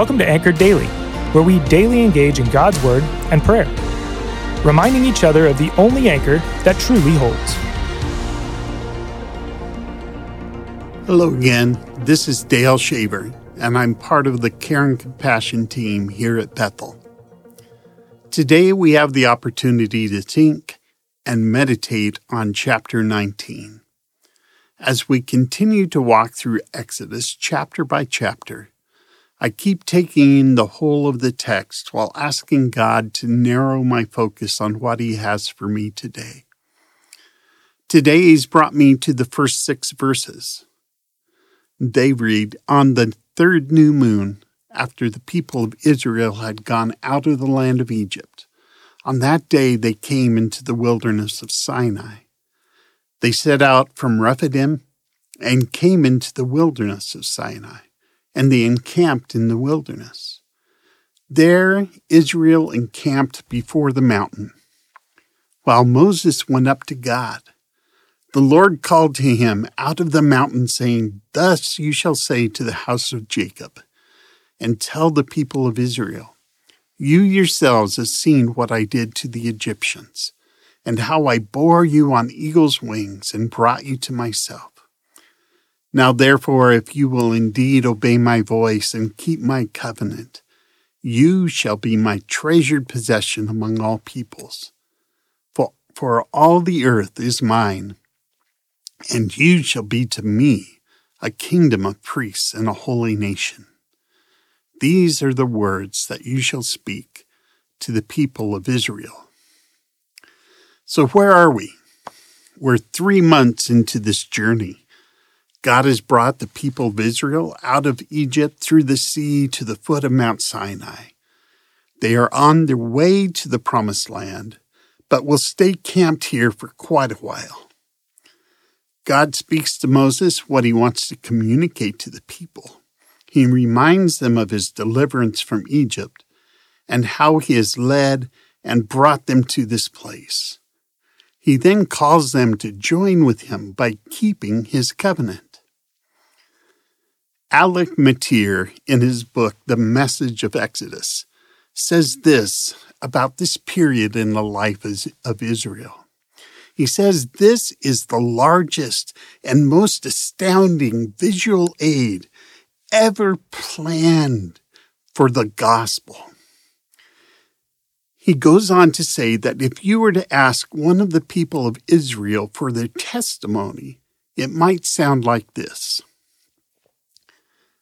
Welcome to Anchored Daily, where we daily engage in God's Word and prayer, reminding each other of the only anchor that truly holds. Hello again. This is Dale Shaver, and I'm part of the Care and Compassion team here at Bethel. Today we have the opportunity to think and meditate on chapter 19. As we continue to walk through Exodus chapter by chapter, I keep taking in the whole of the text while asking God to narrow my focus on what He has for me today. Today, He's brought me to the first six verses. They read On the third new moon, after the people of Israel had gone out of the land of Egypt, on that day they came into the wilderness of Sinai. They set out from Rephidim and came into the wilderness of Sinai and they encamped in the wilderness. There Israel encamped before the mountain, while Moses went up to God. The Lord called to him out of the mountain, saying, Thus you shall say to the house of Jacob, and tell the people of Israel, You yourselves have seen what I did to the Egyptians, and how I bore you on eagle's wings and brought you to myself. Now, therefore, if you will indeed obey my voice and keep my covenant, you shall be my treasured possession among all peoples. For, for all the earth is mine, and you shall be to me a kingdom of priests and a holy nation. These are the words that you shall speak to the people of Israel. So, where are we? We're three months into this journey. God has brought the people of Israel out of Egypt through the sea to the foot of Mount Sinai. They are on their way to the promised land, but will stay camped here for quite a while. God speaks to Moses what he wants to communicate to the people. He reminds them of his deliverance from Egypt and how he has led and brought them to this place. He then calls them to join with him by keeping his covenant. Alec Motyer, in his book, The Message of Exodus, says this about this period in the life of Israel. He says this is the largest and most astounding visual aid ever planned for the gospel. He goes on to say that if you were to ask one of the people of Israel for their testimony, it might sound like this.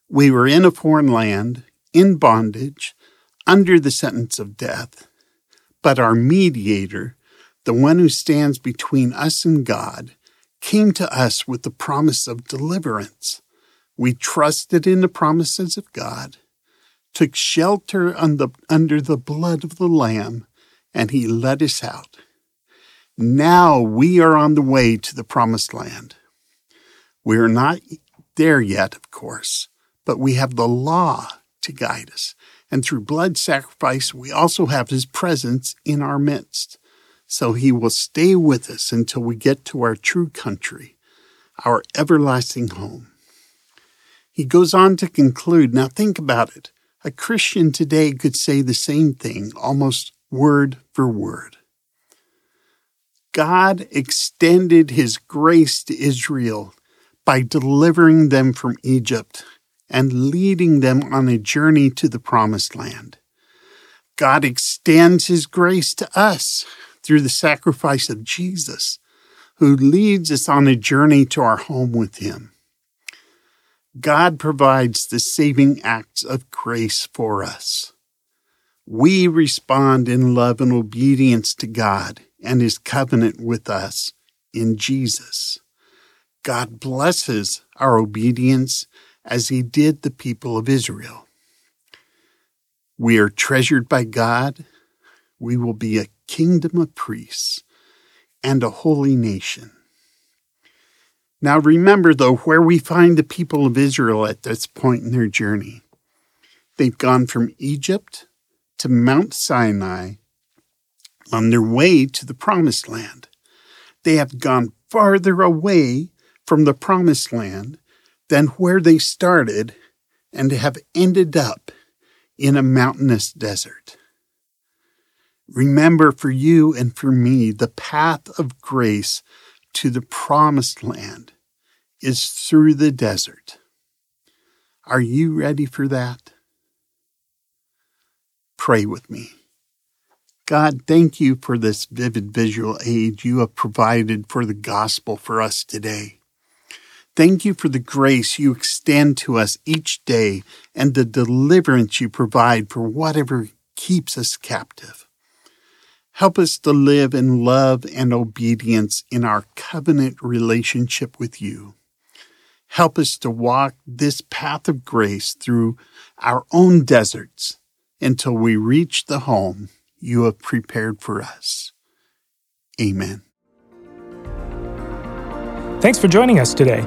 We were in a foreign land, in bondage, under the sentence of death. But our mediator, the one who stands between us and God, came to us with the promise of deliverance. We trusted in the promises of God, took shelter the, under the blood of the Lamb, and he led us out. Now we are on the way to the promised land. We are not there yet, of course, but we have the law to guide us. And through blood sacrifice, we also have his presence in our midst. So he will stay with us until we get to our true country, our everlasting home. He goes on to conclude now, think about it. A Christian today could say the same thing almost word for word. God extended his grace to Israel by delivering them from Egypt and leading them on a journey to the promised land. God extends his grace to us through the sacrifice of Jesus, who leads us on a journey to our home with him. God provides the saving acts of grace for us. We respond in love and obedience to God and his covenant with us in Jesus. God blesses our obedience as he did the people of Israel. We are treasured by God. We will be a kingdom of priests and a holy nation. Now remember, though, where we find the people of Israel at this point in their journey. They've gone from Egypt to Mount Sinai on their way to the promised land. They have gone farther away from the promised land than where they started and have ended up in a mountainous desert. Remember, for you and for me, the path of grace to the promised land is through the desert. Are you ready for that? Pray with me. God, thank you for this vivid visual aid you have provided for the gospel for us today. Thank you for the grace you extend to us each day and the deliverance you provide for whatever keeps us captive. Help us to live in love and obedience in our covenant relationship with you. Help us to walk this path of grace through our own deserts until we reach the home you have prepared for us. Amen. Thanks for joining us today.